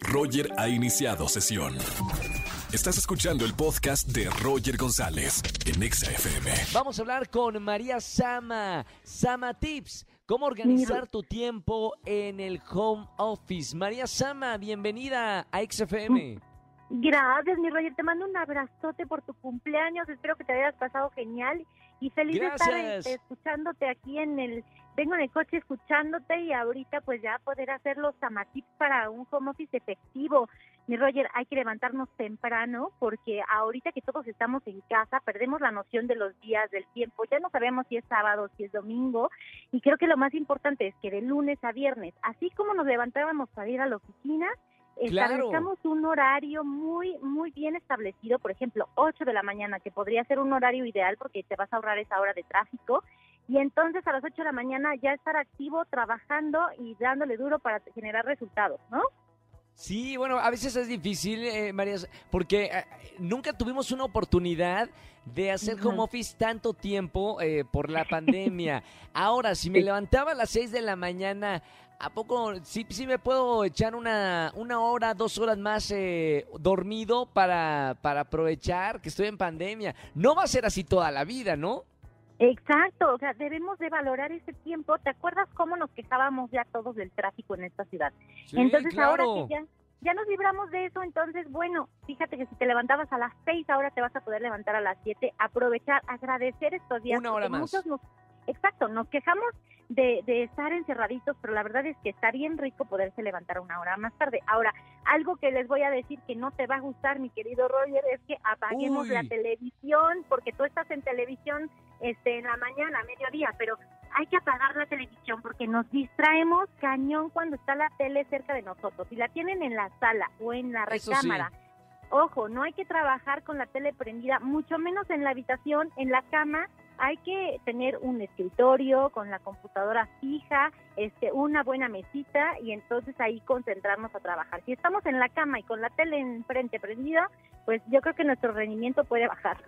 Roger ha iniciado sesión. Estás escuchando el podcast de Roger González en Exa FM. Vamos a hablar con María Sama. Sama Tips. ¿Cómo organizar tu tiempo en el home office? María Sama, bienvenida a XFM. Gracias, mi Roger. Te mando un abrazote por tu cumpleaños. Espero que te hayas pasado genial y feliz de estar Gracias. escuchándote aquí en el. Vengo en el coche escuchándote y ahorita pues ya poder hacer los samatips para un home office efectivo. Mi Roger, hay que levantarnos temprano porque ahorita que todos estamos en casa perdemos la noción de los días, del tiempo. Ya no sabemos si es sábado, si es domingo. Y creo que lo más importante es que de lunes a viernes, así como nos levantábamos para ir a la oficina, Claro. establezcamos un horario muy, muy bien establecido, por ejemplo, 8 de la mañana, que podría ser un horario ideal porque te vas a ahorrar esa hora de tráfico. Y entonces a las 8 de la mañana ya estar activo, trabajando y dándole duro para generar resultados, ¿no? Sí, bueno, a veces es difícil, eh, María, porque eh, nunca tuvimos una oportunidad de hacer home office tanto tiempo eh, por la pandemia. Ahora, si me levantaba a las 6 de la mañana, ¿a poco sí, sí me puedo echar una, una hora, dos horas más eh, dormido para, para aprovechar que estoy en pandemia? No va a ser así toda la vida, ¿no? Exacto, o sea, debemos de valorar ese tiempo. ¿Te acuerdas cómo nos quejábamos ya todos del tráfico en esta ciudad? Sí, entonces ahora que ya, ya nos libramos de eso, entonces bueno, fíjate que si te levantabas a las seis, ahora te vas a poder levantar a las siete, aprovechar, agradecer estos días. Una hora porque más. muchos nos- exacto, nos quejamos de, de estar encerraditos, pero la verdad es que está bien rico poderse levantar una hora más tarde. Ahora, algo que les voy a decir que no te va a gustar, mi querido Roger, es que apaguemos Uy. la televisión, porque tú estás en televisión este en la mañana, a mediodía, pero hay que apagar la televisión porque nos distraemos cañón cuando está la tele cerca de nosotros. Si la tienen en la sala o en la recámara, ojo, no hay que trabajar con la tele prendida, mucho menos en la habitación, en la cama. Hay que tener un escritorio con la computadora fija, este, una buena mesita y entonces ahí concentrarnos a trabajar. Si estamos en la cama y con la tele enfrente prendida, pues yo creo que nuestro rendimiento puede bajar.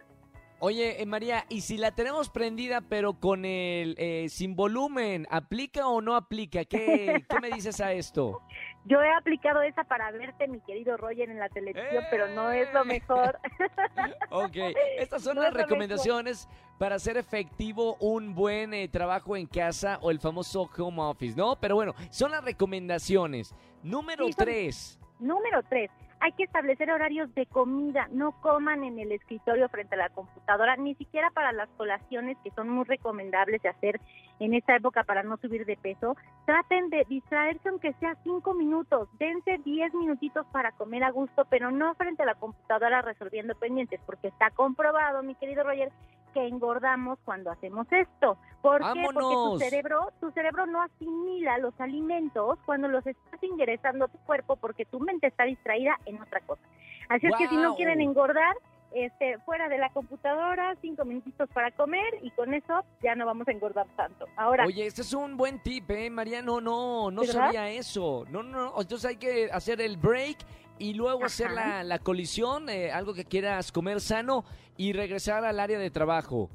Oye, eh, María, ¿y si la tenemos prendida pero con el eh, sin volumen, aplica o no aplica? ¿Qué, ¿Qué me dices a esto? Yo he aplicado esa para verte, mi querido Roger, en la televisión, pero no es lo ¡Eh! mejor. Ok, estas son No las es recomendaciones para hacer efectivo un buen eh, trabajo en casa o el famoso home office, ¿no? Pero bueno, son las recomendaciones. Número Sí, son- tres. Número tres, hay que establecer horarios de comida. No coman en el escritorio frente a la computadora, ni siquiera para las colaciones que son muy recomendables de hacer en esta época para no subir de peso. Traten de distraerse aunque sea cinco minutos. Dense diez minutitos para comer a gusto, pero no frente a la computadora resolviendo pendientes, porque está comprobado, mi querido Roger, que engordamos cuando hacemos esto. ¿Por qué? Porque tu ¡Vámonos! cerebro, tu cerebro no asimila los alimentos cuando los estás ingresando a tu cuerpo porque tu mente está distraída en otra cosa. Así es que si no quieren engordar, este, fuera de la computadora, cinco minutitos para comer y con eso ya no vamos a engordar tanto. Ahora, Oye, este es un buen tip, ¿eh, María? No, no, no ¿Verdad? sabía eso. No, no, no. Entonces hay que hacer el break y luego hacer la, la colisión, eh, algo que quieras comer sano y regresar al área de trabajo.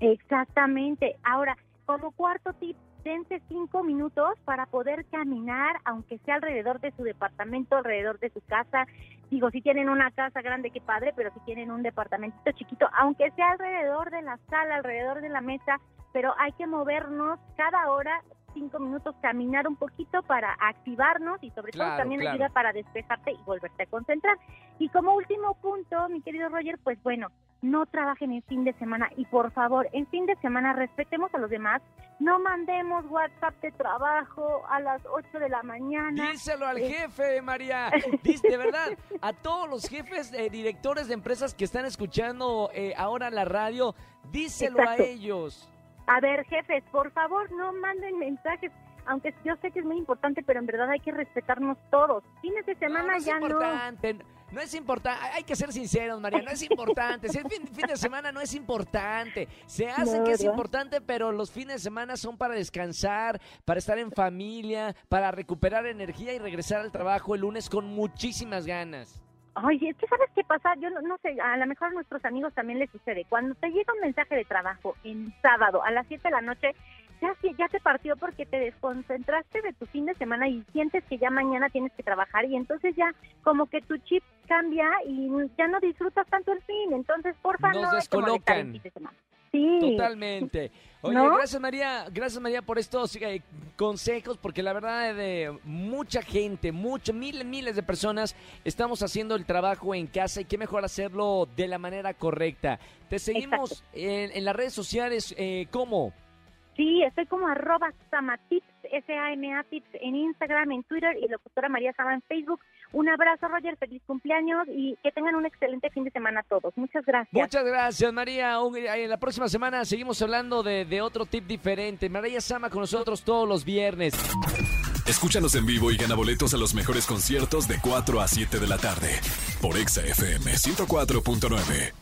Exactamente. Ahora, como cuarto tip, dense cinco minutos para poder caminar, aunque sea alrededor de su departamento, alrededor de su casa. Digo, si tienen una casa grande, qué padre, pero si tienen un departamentito chiquito, aunque sea alrededor de la sala, alrededor de la mesa, pero hay que movernos cada hora cinco minutos, caminar un poquito para activarnos y sobre todo también claro. ayuda para despejarte y volverte a concentrar. Y como último punto, mi querido Roger, pues bueno, no trabajen en fin de semana y por favor, en fin de semana respetemos a los demás, no mandemos WhatsApp de trabajo a las 8 de la mañana. Díselo al Eh. jefe, María. De verdad, a todos los jefes, eh, directores de empresas que están escuchando eh, ahora la radio, díselo Exacto. a ellos. A ver, jefes, por favor, no manden mensajes, aunque yo sé que es muy importante, pero en verdad hay que respetarnos todos. Fines de semana no, no es ya no. importante. No es importante. Hay que ser sinceros, María. No es importante. Si el fin, fin de semana no es importante. Se hace No, que es importante, pero los fines de semana son para descansar, para estar en familia, para recuperar energía y regresar al trabajo el lunes con muchísimas ganas. Ay, es que sabes qué pasa, yo no, no sé, a lo mejor a nuestros amigos también les sucede. Cuando te llega un mensaje de trabajo en sábado a las 7 de la noche, ya, ya te partió porque te desconcentraste de tu fin de semana y sientes que ya mañana tienes que trabajar y entonces ya como que tu chip cambia y ya no disfrutas tanto el fin. Entonces, porfa, Nos no descolocan. el fin de semana. Sí. Totalmente. Oye, ¿No? gracias María, gracias María por estos eh, consejos, porque la verdad de mucha gente, muchos, miles, miles de personas estamos haciendo el trabajo en casa y qué mejor hacerlo de la manera correcta. Te seguimos en, en las redes sociales, eh, ¿cómo? Sí, estoy como arroba samatips, S-A-M-A tips en Instagram, en Twitter y locutora María Sama en Facebook. Un abrazo, Roger, feliz cumpleaños y que tengan un excelente fin de semana todos. Muchas gracias. Muchas gracias María. Un- eh, En la próxima semana seguimos hablando de, de otro tip diferente. María Sama con nosotros todos los viernes. Escúchanos en vivo y gana boletos a los mejores conciertos de 4 a 7 de la tarde por Exa FM 104.9.